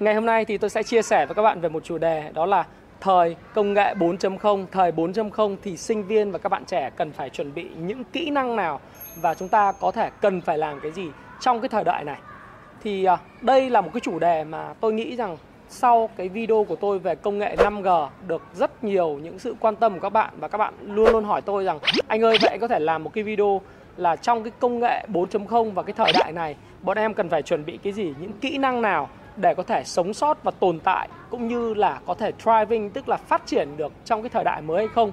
Ngày hôm nay thì tôi sẽ chia sẻ với các bạn về một chủ đề đó là thời công nghệ 4.0, thời 4.0 thì sinh viên và các bạn trẻ cần phải chuẩn bị những kỹ năng nào và chúng ta có thể cần phải làm cái gì trong cái thời đại này. Thì à, đây là một cái chủ đề mà tôi nghĩ rằng sau cái video của tôi về công nghệ 5G được rất nhiều những sự quan tâm của các bạn và các bạn luôn luôn hỏi tôi rằng anh ơi vậy anh có thể làm một cái video là trong cái công nghệ 4.0 và cái thời đại này bọn em cần phải chuẩn bị cái gì, những kỹ năng nào để có thể sống sót và tồn tại cũng như là có thể thriving tức là phát triển được trong cái thời đại mới hay không?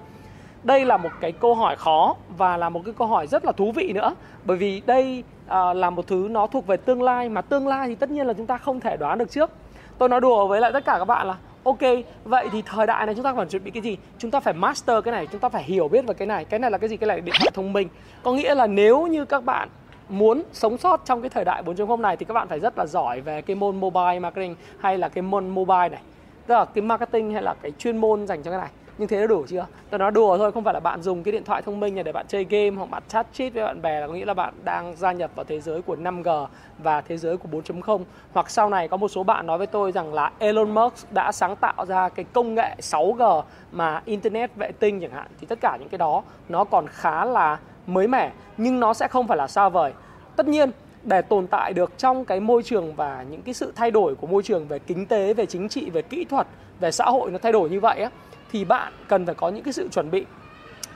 Đây là một cái câu hỏi khó và là một cái câu hỏi rất là thú vị nữa bởi vì đây à, là một thứ nó thuộc về tương lai mà tương lai thì tất nhiên là chúng ta không thể đoán được trước. Tôi nói đùa với lại tất cả các bạn là ok vậy thì thời đại này chúng ta phải chuẩn bị cái gì? Chúng ta phải master cái này chúng ta phải hiểu biết về cái này. Cái này là cái gì? Cái này là điện thoại thông minh. Có nghĩa là nếu như các bạn muốn sống sót trong cái thời đại 4.0 này thì các bạn phải rất là giỏi về cái môn mobile marketing hay là cái môn mobile này. Tức là cái marketing hay là cái chuyên môn dành cho cái này. Nhưng thế đã đủ chưa? Tôi nói đùa thôi, không phải là bạn dùng cái điện thoại thông minh này để bạn chơi game hoặc bạn chat chít với bạn bè là có nghĩa là bạn đang gia nhập vào thế giới của 5G và thế giới của 4.0 hoặc sau này có một số bạn nói với tôi rằng là Elon Musk đã sáng tạo ra cái công nghệ 6G mà internet vệ tinh chẳng hạn, thì tất cả những cái đó nó còn khá là mới mẻ, nhưng nó sẽ không phải là xa vời. Tất nhiên, để tồn tại được trong cái môi trường và những cái sự thay đổi của môi trường về kinh tế, về chính trị, về kỹ thuật, về xã hội nó thay đổi như vậy á, thì bạn cần phải có những cái sự chuẩn bị.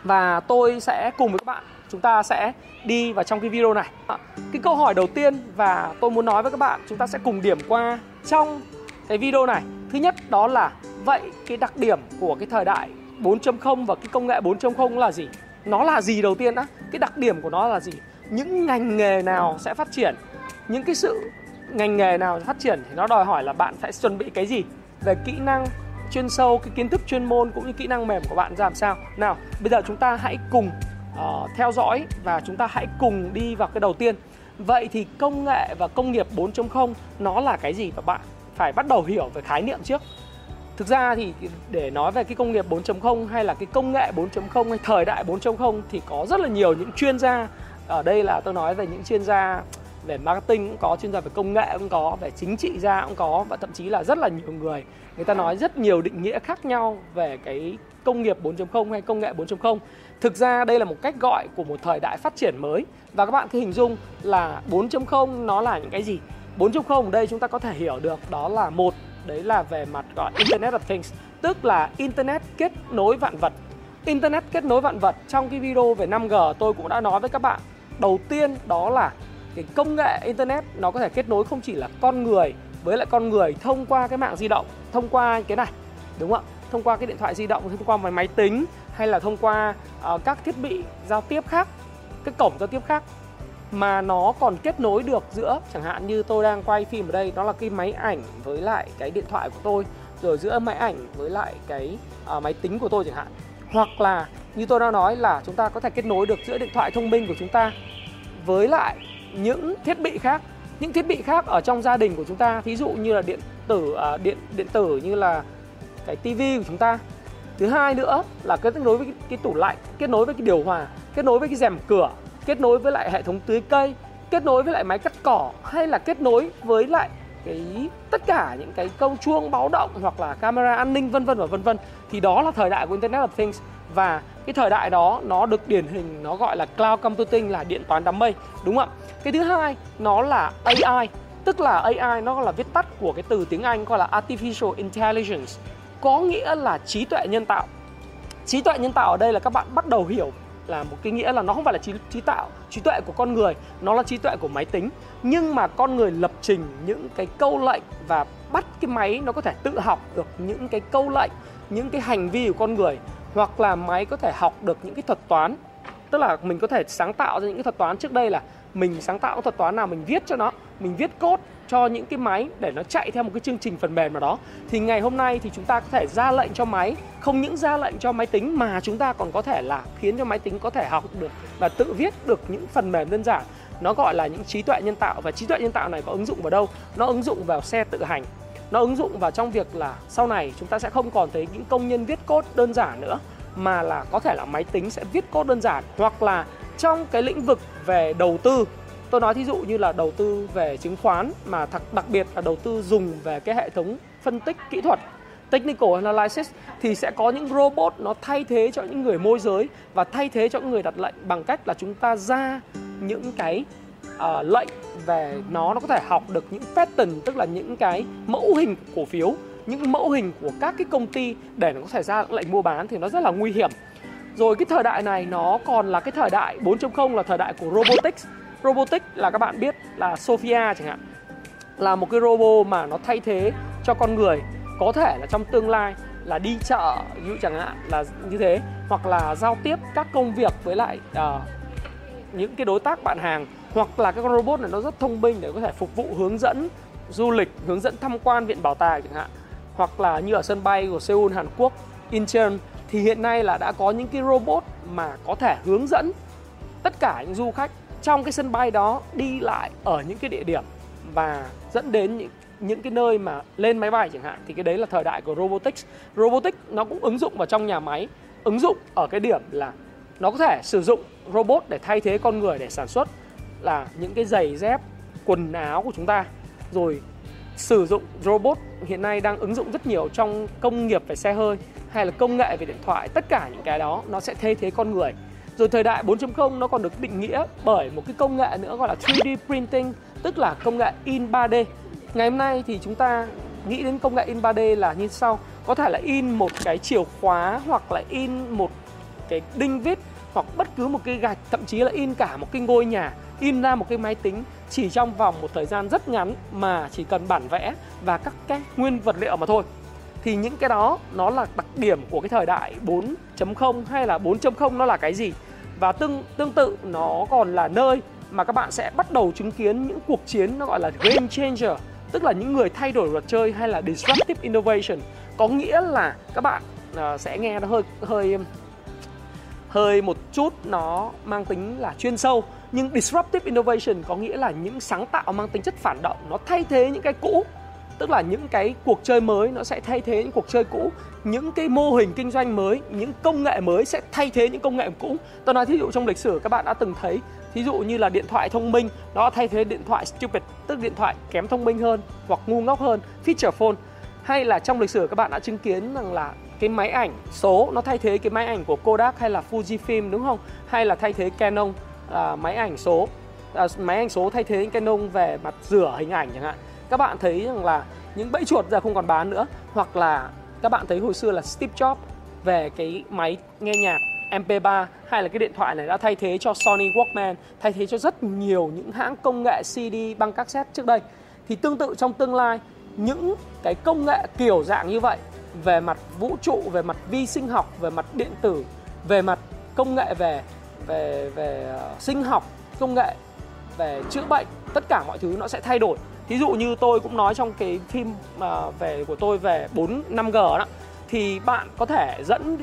Và tôi sẽ cùng với các bạn, chúng ta sẽ đi vào trong cái video này. Cái câu hỏi đầu tiên và tôi muốn nói với các bạn, chúng ta sẽ cùng điểm qua trong cái video này. Thứ nhất, đó là vậy cái đặc điểm của cái thời đại 4.0 và cái công nghệ 4.0 là gì? Nó là gì đầu tiên đã? Cái đặc điểm của nó là gì? Những ngành nghề nào sẽ phát triển? Những cái sự ngành nghề nào phát triển thì nó đòi hỏi là bạn phải chuẩn bị cái gì? Về kỹ năng chuyên sâu cái kiến thức chuyên môn cũng như kỹ năng mềm của bạn ra làm sao? Nào bây giờ chúng ta hãy cùng uh, theo dõi và chúng ta hãy cùng đi vào cái đầu tiên. Vậy thì công nghệ và công nghiệp 4.0 nó là cái gì? Và bạn phải bắt đầu hiểu về khái niệm trước. Thực ra thì để nói về cái công nghiệp 4.0 hay là cái công nghệ 4.0 hay thời đại 4.0 thì có rất là nhiều những chuyên gia. Ở đây là tôi nói về những chuyên gia về marketing cũng có, chuyên gia về công nghệ cũng có, về chính trị gia cũng có và thậm chí là rất là nhiều người. Người ta nói rất nhiều định nghĩa khác nhau về cái công nghiệp 4.0 hay công nghệ 4.0 thực ra đây là một cách gọi của một thời đại phát triển mới. Và các bạn cứ hình dung là 4.0 nó là những cái gì? 4.0 ở đây chúng ta có thể hiểu được đó là một đấy là về mặt gọi Internet of Things tức là Internet kết nối vạn vật. Internet kết nối vạn vật trong cái video về 5G tôi cũng đã nói với các bạn. Đầu tiên đó là cái công nghệ Internet nó có thể kết nối không chỉ là con người với lại con người thông qua cái mạng di động thông qua cái này đúng không ạ? Thông qua cái điện thoại di động thông qua máy máy tính hay là thông qua uh, các thiết bị giao tiếp khác cái cổng giao tiếp khác mà nó còn kết nối được giữa chẳng hạn như tôi đang quay phim ở đây đó là cái máy ảnh với lại cái điện thoại của tôi rồi giữa máy ảnh với lại cái uh, máy tính của tôi chẳng hạn. Hoặc là như tôi đã nói là chúng ta có thể kết nối được giữa điện thoại thông minh của chúng ta với lại những thiết bị khác. Những thiết bị khác ở trong gia đình của chúng ta thí dụ như là điện tử uh, điện điện tử như là cái tivi của chúng ta. Thứ hai nữa là kết nối với cái, cái tủ lạnh kết nối với cái điều hòa kết nối với cái rèm cửa kết nối với lại hệ thống tưới cây, kết nối với lại máy cắt cỏ, hay là kết nối với lại cái tất cả những cái câu chuông báo động hoặc là camera an ninh, vân vân và vân vân, thì đó là thời đại của Internet of Things. Và cái thời đại đó nó được điển hình, nó gọi là cloud computing, là điện toán đám mây, đúng không ạ? Cái thứ hai, nó là AI tức là AI nó là viết tắt của cái từ tiếng Anh gọi là artificial intelligence, có nghĩa là trí tuệ nhân tạo. Trí tuệ nhân tạo ở đây là các bạn bắt đầu hiểu là một cái nghĩa là nó không phải là trí trí tạo, trí tuệ của con người, nó là trí tuệ của máy tính. Nhưng mà con người lập trình những cái câu lệnh và bắt cái máy nó có thể tự học được những cái câu lệnh, những cái hành vi của con người, hoặc là máy có thể học được những cái thuật toán. Tức là mình có thể sáng tạo ra những cái thuật toán. Trước đây là mình sáng tạo thuật toán nào mình viết cho nó, mình viết code cho những cái máy để nó chạy theo một cái chương trình phần mềm nào đó. Thì ngày hôm nay thì chúng ta có thể ra lệnh cho máy, không những ra lệnh cho máy tính mà chúng ta còn có thể là khiến cho máy tính có thể học được và tự viết được những phần mềm đơn giản. Nó gọi là những trí tuệ nhân tạo và trí tuệ nhân tạo này có ứng dụng vào đâu? Nó ứng dụng vào xe tự hành. Nó ứng dụng vào trong việc là sau này chúng ta sẽ không còn thấy những công nhân viết code đơn giản nữa, mà là có thể là máy tính sẽ viết code đơn giản. Hoặc là trong cái lĩnh vực về đầu tư tôi nói thí dụ như là đầu tư về chứng khoán mà thật đặc biệt là đầu tư dùng về cái hệ thống phân tích kỹ thuật technical analysis thì sẽ có những robot nó thay thế cho những người môi giới và thay thế cho những người đặt lệnh bằng cách là chúng ta ra những cái uh, lệnh về nó nó có thể học được những pattern tức là những cái mẫu hình cổ phiếu những mẫu hình của các cái công ty để nó có thể ra lệnh mua bán thì nó rất là nguy hiểm. Rồi cái thời đại này nó còn là cái thời đại 4.0 là thời đại của robotics robotics là các bạn biết là Sophia chẳng hạn là một cái robot mà nó thay thế cho con người. Có thể là trong tương lai là đi chợ như chẳng hạn là như thế. Hoặc là giao tiếp các công việc với lại uh, những cái đối tác bạn hàng. Hoặc là các con robot này nó rất thông minh để có thể phục vụ hướng dẫn du lịch hướng dẫn tham quan viện bảo tàng chẳng hạn. Hoặc là như ở sân bay của Seoul Hàn Quốc Incheon thì hiện nay là đã có những cái robot mà có thể hướng dẫn tất cả những du khách trong cái sân bay đó đi lại ở những cái địa điểm và dẫn đến những những cái nơi mà lên máy bay chẳng hạn, thì cái đấy là thời đại của robotics. Robotics nó cũng ứng dụng vào trong nhà máy. Ứng dụng ở cái điểm là nó có thể sử dụng robot để thay thế con người để sản xuất là những cái giày dép, quần áo của chúng ta. Rồi sử dụng robot hiện nay đang ứng dụng rất nhiều trong công nghiệp về xe hơi hay là công nghệ về điện thoại. Tất cả những cái đó nó sẽ thay thế con người rồi thời đại 4.0 nó còn được định nghĩa bởi một cái công nghệ nữa gọi là 3D printing, tức là công nghệ in 3D ngày hôm nay thì chúng ta nghĩ đến công nghệ in 3D là như sau. Có thể là in một cái chìa khóa hoặc là in một cái đinh vít hoặc bất cứ một cái gạch, thậm chí là in cả một cái ngôi nhà, in ra một cái máy tính chỉ trong vòng một thời gian rất ngắn mà chỉ cần bản vẽ và các cái nguyên vật liệu mà thôi. Thì những cái đó nó là đặc điểm của cái thời đại 4.0 hay là 4.0 nó là cái gì? Và tương tương tự nó còn là nơi mà các bạn sẽ bắt đầu chứng kiến những cuộc chiến nó gọi là game changer tức là những người thay đổi luật chơi hay là disruptive innovation. Có nghĩa là các bạn uh, sẽ nghe nó hơi hơi hơi một chút nó mang tính là chuyên sâu. Nhưng disruptive innovation có nghĩa là những sáng tạo mang tính chất phản động nó thay thế những cái cũ tức là những cái cuộc chơi mới nó sẽ thay thế những cuộc chơi cũ. Những cái mô hình kinh doanh mới những công nghệ mới sẽ thay thế những công nghệ cũ. Tôi nói thí dụ trong lịch sử các bạn đã từng thấy thí dụ như là điện thoại thông minh nó thay thế điện thoại stupid tức điện thoại kém thông minh hơn hoặc ngu ngốc hơn feature phone. Hay là trong lịch sử các bạn đã chứng kiến rằng là cái máy ảnh số nó thay thế cái máy ảnh của Kodak hay là Fujifilm đúng không? Hay là thay thế Canon là máy ảnh số à, máy ảnh số thay thế Canon về mặt rửa hình ảnh chẳng hạn các bạn thấy rằng là những bẫy chuột giờ không còn bán nữa hoặc là các bạn thấy hồi xưa là Steve Jobs về cái máy nghe nhạc MP3 hay là cái điện thoại này đã thay thế cho Sony Walkman, thay thế cho rất nhiều những hãng công nghệ CD băng cassette trước đây. Thì tương tự trong tương lai, những cái công nghệ kiểu dạng như vậy về mặt vũ trụ, về mặt vi sinh học, về mặt điện tử, về mặt công nghệ về về về uh, sinh học, công nghệ về chữa bệnh, tất cả mọi thứ nó sẽ thay đổi. Thí dụ như tôi cũng nói trong cái phim à, về của tôi về 4 5G đó thì bạn có thể dẫn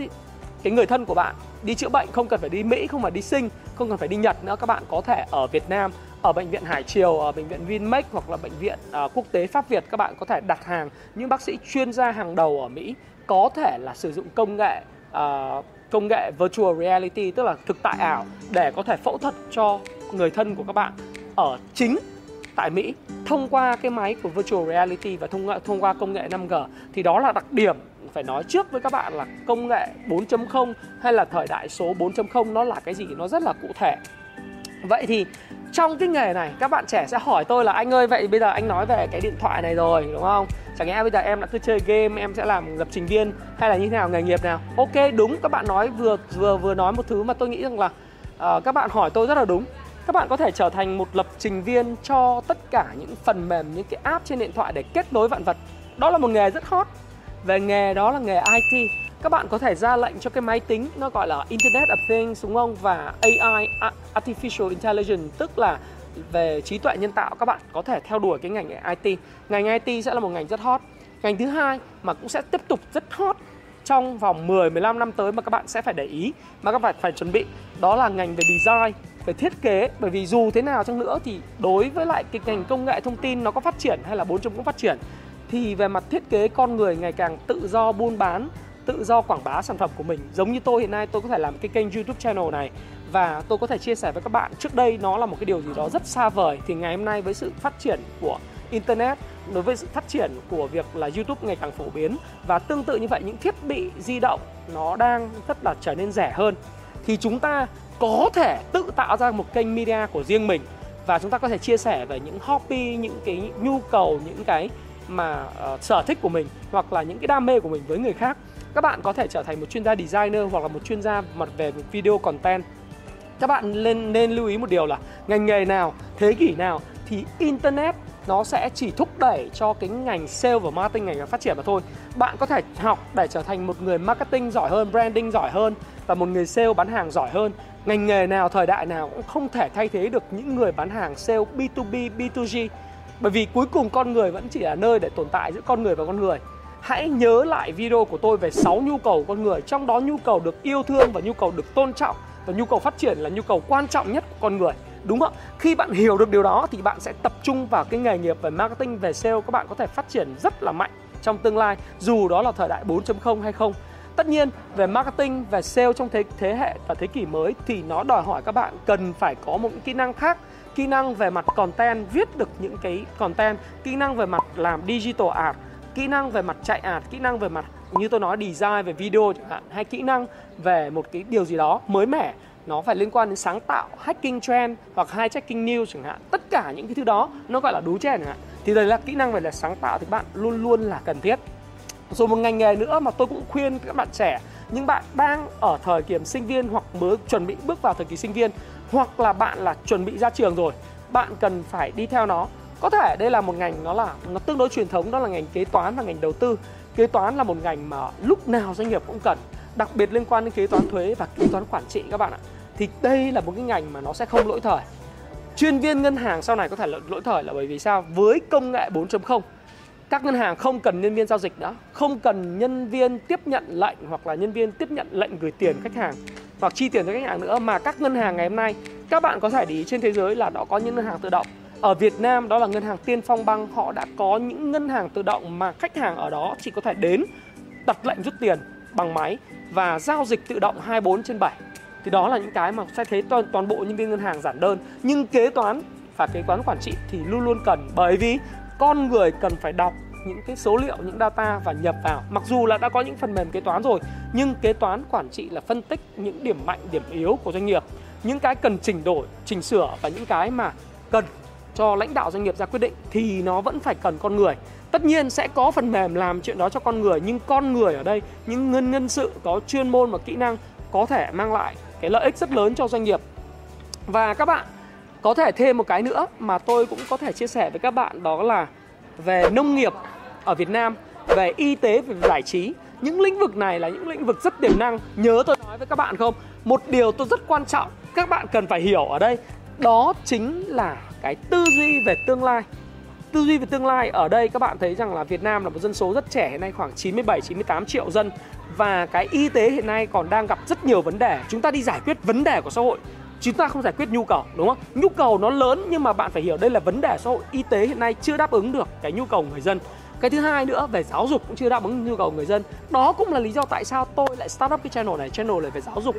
cái người thân của bạn đi chữa bệnh không cần phải đi Mỹ, không phải đi Sinh, không cần phải đi Nhật nữa các bạn có thể ở Việt Nam ở bệnh viện Hải Triều, ở bệnh viện Vinmec hoặc là bệnh viện uh, quốc tế Pháp Việt các bạn có thể đặt hàng những bác sĩ chuyên gia hàng đầu ở Mỹ có thể là sử dụng công nghệ uh, công nghệ virtual reality tức là thực tại ảo để có thể phẫu thuật cho người thân của các bạn ở chính tại Mỹ thông qua cái máy của virtual reality và thông thông qua công nghệ 5G thì đó là đặc điểm phải nói trước với các bạn là công nghệ 4.0 hay là thời đại số 4.0 nó là cái gì nó rất là cụ thể. Vậy thì trong cái nghề này các bạn trẻ sẽ hỏi tôi là anh ơi vậy bây giờ anh nói về cái điện thoại này rồi đúng không? Chẳng lẽ bây giờ em đã cứ chơi game em sẽ làm lập trình viên hay là như thế nào nghề nghiệp nào? Ok đúng các bạn nói vừa vừa vừa nói một thứ mà tôi nghĩ rằng là uh, các bạn hỏi tôi rất là đúng các bạn có thể trở thành một lập trình viên cho tất cả những phần mềm, những cái app trên điện thoại để kết nối vạn vật. Đó là một nghề rất hot. Về nghề đó là nghề IT các bạn có thể ra lệnh cho cái máy tính, nó gọi là Internet of Things, đúng không? Và AI Artificial Intelligence, tức là về trí tuệ nhân tạo. Các bạn có thể theo đuổi cái ngành IT. Ngành IT sẽ là một ngành rất hot. Ngành thứ hai mà cũng sẽ tiếp tục rất hot trong vòng 10 15 năm tới mà các bạn sẽ phải để ý, mà các bạn phải chuẩn bị, đó là ngành về design về thiết kế, bởi vì dù thế nào chăng nữa thì đối với lại cái ngành công nghệ thông tin nó có phát triển hay là 4.0 phát triển, thì về mặt thiết kế con người ngày càng tự do buôn bán, tự do quảng bá sản phẩm của mình. Giống như tôi hiện nay, tôi có thể làm cái kênh youtube channel này và tôi có thể chia sẻ với các bạn. Trước đây nó là một cái điều gì đó rất xa vời, thì ngày hôm nay với sự phát triển của internet, đối với sự phát triển của việc là YouTube ngày càng phổ biến và tương tự như vậy, những thiết bị di động nó đang rất là trở nên rẻ hơn, thì chúng ta có thể tự tạo ra một kênh media của riêng mình và chúng ta có thể chia sẻ về những hobby, những cái nhu cầu, những cái mà uh, sở thích của mình hoặc là những cái đam mê của mình với người khác. Các bạn có thể trở thành một chuyên gia designer hoặc là một chuyên gia mặt về video content. Các bạn nên nên lưu ý một điều là ngành nghề nào, thế kỷ nào thì internet nó sẽ chỉ thúc đẩy cho cái ngành sale và marketing ngành phát triển mà thôi. Bạn có thể học để trở thành một người marketing giỏi hơn, branding giỏi hơn và một người sale bán hàng giỏi hơn. Ngành nghề nào, thời đại nào cũng không thể thay thế được những người bán hàng sale B2B, B2G. Bởi vì cuối cùng con người vẫn chỉ là nơi để tồn tại giữa con người và con người. Hãy nhớ lại video của tôi về 6 nhu cầu của con người, trong đó nhu cầu được yêu thương và nhu cầu được tôn trọng và nhu cầu phát triển là nhu cầu quan trọng nhất của con người. Đúng không? Khi bạn hiểu được điều đó thì bạn sẽ tập trung vào cái nghề nghiệp về marketing về sale. Các bạn có thể phát triển rất là mạnh trong tương lai dù đó là thời đại 4.0 hay không tất nhiên, về marketing, về sale trong thế thế hệ và thế kỷ mới thì nó đòi hỏi các bạn cần phải có một kỹ năng khác. Kỹ năng về mặt content, viết được những cái content. Kỹ năng về mặt làm digital art, kỹ năng về mặt chạy art, kỹ năng về mặt, như tôi nói, design về video chẳng hạn, hay kỹ năng về một cái điều gì đó mới mẻ. Nó phải liên quan đến sáng tạo, hacking trend hoặc hijacking news chẳng hạn. Tất cả những cái thứ đó nó gọi là đú trend chẳng hạn. Thì đây là kỹ năng về là sáng tạo thì bạn luôn luôn là cần thiết rồi một ngành nghề nữa mà tôi cũng khuyên các bạn trẻ, những bạn đang ở thời điểm sinh viên hoặc mới chuẩn bị bước vào thời kỳ sinh viên hoặc là bạn là chuẩn bị ra trường rồi, bạn cần phải đi theo nó. Có thể đây là một ngành nó là, nó tương đối truyền thống, đó là ngành kế toán và ngành đầu tư. Kế toán là một ngành mà lúc nào doanh nghiệp cũng cần, đặc biệt liên quan đến kế toán thuế và kế toán quản trị các bạn ạ. Thì đây là một cái ngành mà nó sẽ không lỗi thời. Chuyên viên ngân hàng sau này có thể lỗi thời là bởi vì sao? Với công nghệ 4.0 các ngân hàng không cần nhân viên giao dịch nữa không cần nhân viên tiếp nhận lệnh hoặc là nhân viên tiếp nhận lệnh gửi tiền khách hàng hoặc chi tiền cho khách hàng nữa mà các ngân hàng ngày hôm nay các bạn có thể để ý trên thế giới là đã có những ngân hàng tự động. Ở Việt Nam đó là ngân hàng Tiên Phong Băng họ đã có những ngân hàng tự động mà khách hàng ở đó chỉ có thể đến đặt lệnh rút tiền bằng máy và giao dịch tự động 24 trên 7 thì đó là những cái mà sẽ thấy toàn, toàn bộ nhân viên ngân hàng giản đơn. Nhưng kế toán và kế toán quản trị thì luôn luôn cần bởi vì con người cần phải đọc những cái số liệu, những data và nhập vào. Mặc dù là đã có những phần mềm kế toán rồi, nhưng kế toán quản trị là phân tích những điểm mạnh, điểm yếu của doanh nghiệp. Những cái cần chỉnh đổi, chỉnh sửa và những cái mà cần cho lãnh đạo doanh nghiệp ra quyết định thì nó vẫn phải cần con người. Tất nhiên sẽ có phần mềm làm chuyện đó cho con người, nhưng con người ở đây, những nhân nhân sự có chuyên môn và kỹ năng có thể mang lại cái lợi ích rất lớn cho doanh nghiệp. Và các bạn có thể thêm một cái nữa mà tôi cũng có thể chia sẻ với các bạn, đó là về nông nghiệp ở Việt Nam, về y tế, về giải trí. Những lĩnh vực này là những lĩnh vực rất tiềm năng. Nhớ tôi nói với các bạn không? Một điều tôi rất quan trọng, các bạn cần phải hiểu ở đây. Đó chính là cái tư duy về tương lai. Tư duy về tương lai ở đây các bạn thấy rằng là Việt Nam là một dân số rất trẻ hiện nay, khoảng 97 98 triệu dân. Và cái y tế hiện nay còn đang gặp rất nhiều vấn đề. Chúng ta đi giải quyết vấn đề của xã hội chúng ta không giải quyết nhu cầu, đúng không? Nhu cầu nó lớn nhưng mà bạn phải hiểu đây là vấn đề xã hội y tế hiện nay chưa đáp ứng được cái nhu cầu người dân. Cái thứ hai nữa, về giáo dục cũng chưa đáp ứng nhu cầu người dân. Đó cũng là lý do tại sao tôi lại start up cái channel này channel này về giáo dục,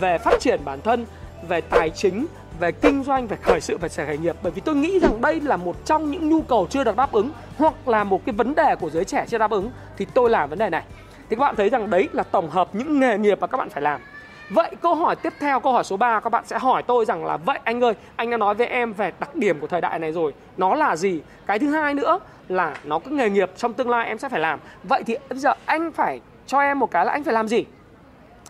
về phát triển bản thân, về tài chính, về kinh doanh, về khởi sự, về khởi nghiệp. Bởi vì tôi nghĩ rằng đây là một trong những nhu cầu chưa được đáp ứng hoặc là một cái vấn đề của giới trẻ chưa đáp ứng thì tôi làm vấn đề này. Thì các bạn thấy rằng đấy là tổng hợp những nghề nghiệp mà các bạn phải làm. Vậy câu hỏi tiếp theo, câu hỏi số 3 các bạn sẽ hỏi tôi rằng là Vậy anh ơi, anh đã nói với em về đặc điểm của thời đại này rồi Nó là gì? Cái thứ hai nữa là nó có nghề nghiệp trong tương lai em sẽ phải làm. Vậy thì bây giờ anh phải cho em một cái là anh phải làm gì?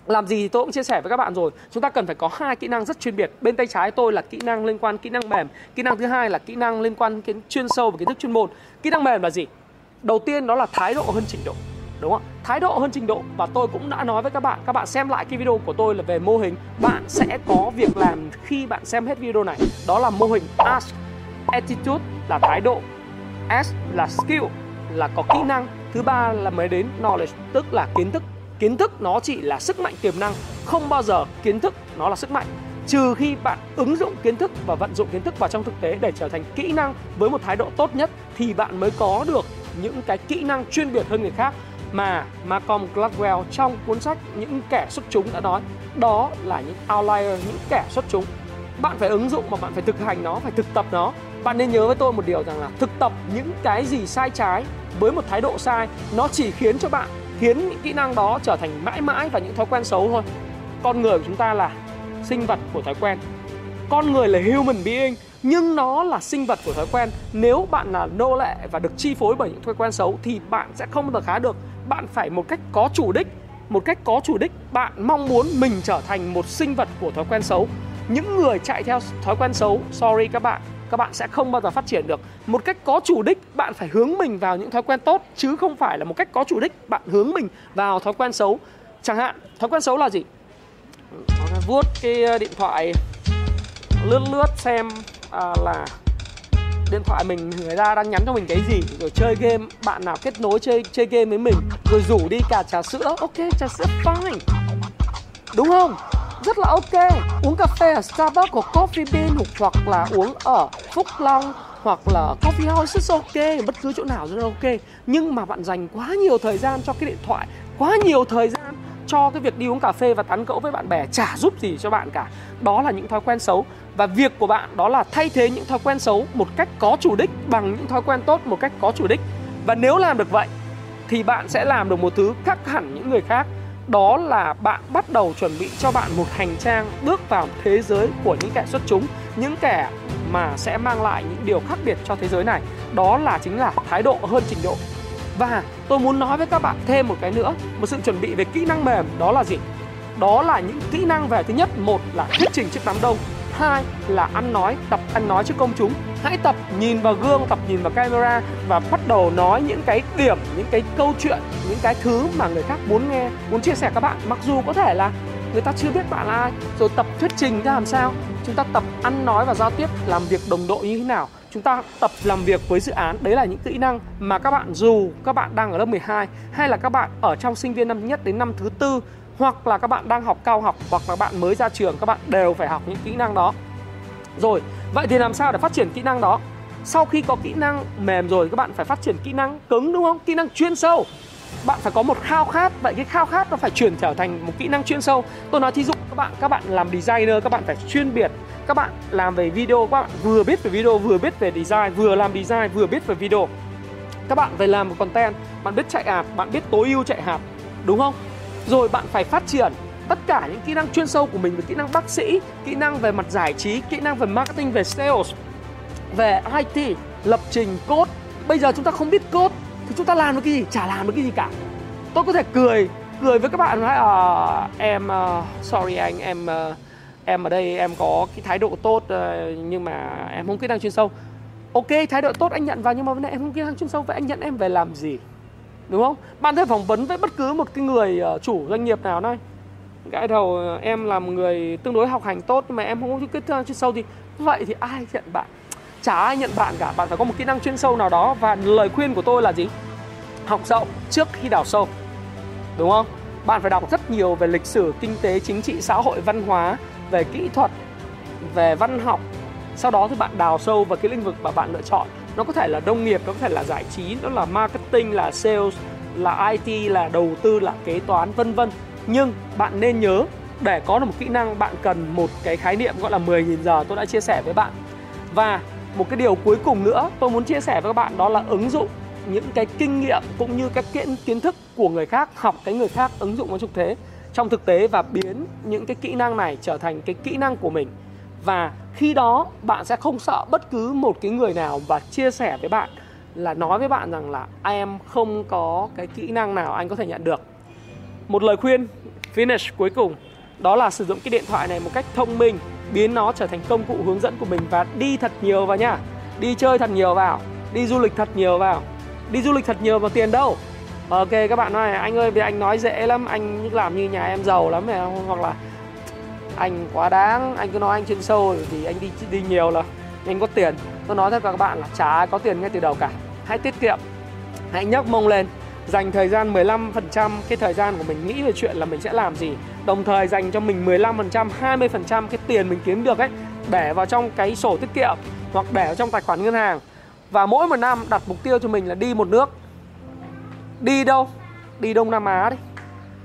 làm gì tôi cũng chia sẻ với các bạn rồi. Chúng ta cần phải có hai kỹ năng rất chuyên biệt. Bên tay trái tôi là kỹ năng liên quan kỹ năng mềm kỹ năng thứ hai là kỹ năng liên quan đến chuyên sâu và kiến thức chuyên môn. Kỹ năng mềm là gì? Đầu tiên đó là thái độ hơn trình độ đúng không? Thái độ hơn trình độ. Và tôi cũng đã nói với các bạn. Các bạn xem lại cái video của tôi là về mô hình. Bạn sẽ có việc làm khi bạn xem hết video này. Đó là mô hình ask attitude là thái độ. S là skill, là có kỹ năng. Thứ ba là mới đến knowledge, tức là kiến thức. Kiến thức nó chỉ là sức mạnh tiềm năng. Không bao giờ kiến thức nó là sức mạnh. Trừ khi bạn ứng dụng kiến thức và vận dụng kiến thức vào trong thực tế để trở thành kỹ năng với một thái độ tốt nhất, thì bạn mới có được những cái kỹ năng chuyên biệt hơn người khác mà Malcolm Gladwell trong cuốn sách những kẻ xuất chúng đã nói. Đó là những outlier, những kẻ xuất chúng. Bạn phải ứng dụng mà bạn phải thực hành nó, phải thực tập nó. Bạn nên nhớ với tôi một điều rằng là thực tập những cái gì sai trái với một thái độ sai, nó chỉ khiến cho bạn, khiến những kỹ năng đó trở thành mãi mãi và những thói quen xấu thôi. Con người của chúng ta là sinh vật của thói quen. Con người là human being, nhưng nó là sinh vật của thói quen. Nếu bạn là nô lệ và được chi phối bởi những thói quen xấu thì bạn sẽ không bao giờ khá được bạn phải một cách có chủ đích một cách có chủ đích bạn mong muốn mình trở thành một sinh vật của thói quen xấu. Những người chạy theo thói quen xấu sorry các bạn các bạn sẽ không bao giờ phát triển được. Một cách có chủ đích bạn phải hướng mình vào những thói quen tốt chứ không phải là một cách có chủ đích bạn hướng mình vào thói quen xấu. Chẳng hạn thói quen xấu là gì? Ừ, vuốt cái ờ, điện thoại lướt lướt xem à, là điện thoại mình, người ta đang nhắn cho mình cái gì, rồi chơi game, bạn nào kết nối chơi chơi game với mình, rồi rủ đi cả trà sữa. Ok, trà sữa fine. Đúng không? Rất là ok. Uống cà phê ở Starbucks hoặc Coffee Bean hoặc là uống ở Phúc Long hoặc là Coffee House rất ok. Bất cứ chỗ nào rất ok. Nhưng mà bạn dành quá nhiều thời gian cho cái điện thoại, quá nhiều thời gian cho cái việc đi uống cà phê và tán gẫu với bạn bè, chả giúp gì cho bạn cả. Đó là những thói quen xấu và việc của bạn đó là thay thế những thói quen xấu một cách có chủ đích bằng những thói quen tốt một cách có chủ đích. Và nếu làm được vậy, thì bạn sẽ làm được một thứ khác hẳn những người khác. Đó là bạn bắt đầu chuẩn bị cho bạn một hành trang bước vào thế giới của những kẻ xuất chúng, những kẻ mà sẽ mang lại những điều khác biệt cho thế giới này. Đó là chính là thái độ hơn trình độ. Và tôi muốn nói với các bạn thêm một cái nữa, một sự chuẩn bị về kỹ năng mềm đó là gì? Đó là những kỹ năng về thứ nhất, một là thuyết trình trước đám đông hai là ăn nói, tập ăn nói trước công chúng. Hãy tập, nhìn vào gương, tập nhìn vào camera và bắt đầu nói những cái điểm, những cái câu chuyện, những cái thứ mà người khác muốn nghe, muốn chia sẻ các bạn. Mặc dù có thể là người ta chưa biết bạn là ai, rồi tập thuyết trình ra làm sao. Chúng ta tập ăn nói và giao tiếp, làm việc đồng đội như thế nào. Chúng ta tập làm việc với dự án, đấy là những kỹ năng mà các bạn, dù các bạn đang ở lớp 12 hay là các bạn ở trong sinh viên năm nhất đến năm thứ tư hoặc là các bạn đang học cao học hoặc là bạn mới ra trường, các bạn đều phải học những kỹ năng đó. Rồi, vậy thì làm sao để phát triển kỹ năng đó? Sau khi có kỹ năng mềm rồi, các bạn phải phát triển kỹ năng cứng, đúng không? Kỹ năng chuyên sâu. Bạn phải có một khao khát, vậy cái khao khát nó phải chuyển trở thành một kỹ năng chuyên sâu. Tôi nói thí dụ các bạn các bạn làm designer, các bạn phải chuyên biệt. Các bạn làm về video, các bạn vừa biết về video, vừa biết về design, vừa làm design, vừa biết về video. Các bạn phải làm một content. Bạn biết chạy hạt bạn biết tối ưu chạy hạt đúng không? Rồi bạn phải phát triển. Tất cả những kỹ năng chuyên sâu của mình về kỹ năng bác sĩ kỹ năng về mặt giải trí kỹ năng về marketing về sales về IT lập trình code. Bây giờ chúng ta không biết code thì chúng ta làm được cái gì? Chả làm được cái gì cả. Tôi có thể cười cười với các bạn nói à, em uh, sorry anh em uh, em ở đây em có cái thái độ tốt uh, nhưng mà em không kỹ năng chuyên sâu. Ok thái độ tốt anh nhận vào nhưng mà vấn đề em không kỹ năng chuyên sâu vậy anh nhận em về làm gì? Đúng không? Bạn thể phỏng vấn với bất cứ một cái người ờ, chủ doanh nghiệp nào đây? Gãi đầu ờ, em là một người tương đối học hành tốt nhưng mà em không có kỹ năng chuyên sâu thì vậy thì ai nhận bạn? Chả ai nhận bạn cả. Bạn phải có một kỹ năng chuyên sâu nào đó và lời khuyên của tôi là gì? Học rộng trước khi đào sâu. Đúng không? Bạn phải đọc rất nhiều về lịch sử, kinh tế, chính trị, xã hội, văn hóa, về kỹ thuật, về văn học. Sau đó thì bạn đào sâu vào cái lĩnh vực mà bạn lựa chọn nó có thể là nông nghiệp, nó có thể là giải trí, nó là marketing, là sales, là IT là đầu tư, là kế toán, vân vân. Nhưng bạn nên nhớ, để có được một kỹ năng, bạn cần một cái khái niệm gọi là 10.000 giờ. Tôi đã chia sẻ với bạn. Và một cái điều cuối cùng nữa tôi muốn chia sẻ với các bạn đó là ứng dụng những cái kinh nghiệm cũng như các kiến kiến thức của người khác, học cái người khác ứng dụng vào thực tế, trong thực tế và biến những cái kỹ năng này trở thành cái kỹ năng của mình và khi đó, bạn sẽ không sợ bất cứ một cái người nào và chia sẻ với bạn là nói với bạn rằng là em không có cái kỹ năng nào anh có thể nhận được. Một lời khuyên, finish cuối cùng, đó là sử dụng cái điện thoại này một cách thông minh, biến nó trở thành công cụ hướng dẫn của mình và đi thật nhiều vào nha. Đi chơi thật nhiều vào, đi du lịch thật nhiều vào. Đi du lịch thật nhiều vào tiền đâu? Ok các bạn nói anh ơi, vì anh nói dễ lắm, anh làm như nhà em giàu lắm này, hoặc là anh quá đáng, anh cứ nói anh chuyên sâu thì anh đi đi nhiều là anh có tiền. Tôi nói thật các bạn là chả ai có tiền ngay từ đầu cả. Hãy tiết kiệm, hãy nhấc mông lên, dành thời gian 15% cái thời gian của mình nghĩ về chuyện là mình sẽ làm gì. Đồng thời dành cho mình 15% 20% cái tiền mình kiếm được ấy để vào trong cái sổ tiết kiệm hoặc để vào trong tài khoản ngân hàng. Và mỗi một năm đặt mục tiêu cho mình là đi một nước. Đi đâu? Đi Đông Nam Á đi.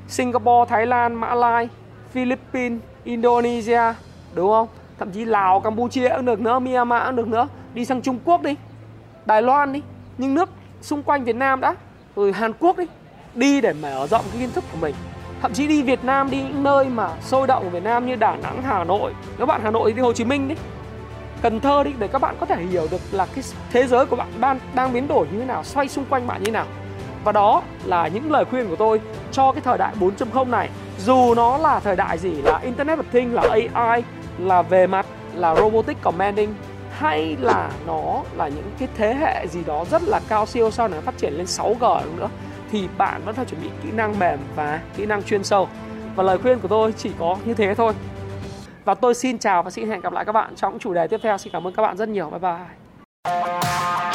Singapore, Thái Lan, Mã Lai, Philippines Indonesia, đúng không? Thậm chí Lào, Campuchia cũng được nữa, Myanmar cũng được nữa. Đi sang Trung Quốc đi, Đài Loan đi. Nhưng nước xung quanh Việt Nam đã. Rồi Hàn Quốc đi. Đi để mở rộng cái kiến thức của mình. Thậm chí đi Việt Nam, đi những nơi mà sôi động của Việt Nam như Đà Nẵng, Hà Nội. Nếu bạn Hà Nội thì đi Hồ Chí Minh đi. Cần Thơ đi, để các bạn có thể hiểu được là cái thế giới của bạn đang đang biến đổi như thế nào, xoay xung quanh bạn như thế nào và đó là những lời khuyên của tôi cho cái thời đại 4.0 này dù nó là thời đại gì, là Internet of Things, là AI là về mặt, là robotic commanding, hay là nó là những cái thế hệ gì đó rất là cao siêu sau này phát triển lên 6G nữa, thì bạn vẫn phải chuẩn bị kỹ năng mềm và kỹ năng chuyên sâu. Và lời khuyên của tôi chỉ có như thế thôi. Và tôi xin chào và xin hẹn gặp lại các bạn trong chủ đề tiếp theo. Xin cảm ơn các bạn rất nhiều. Bye bye.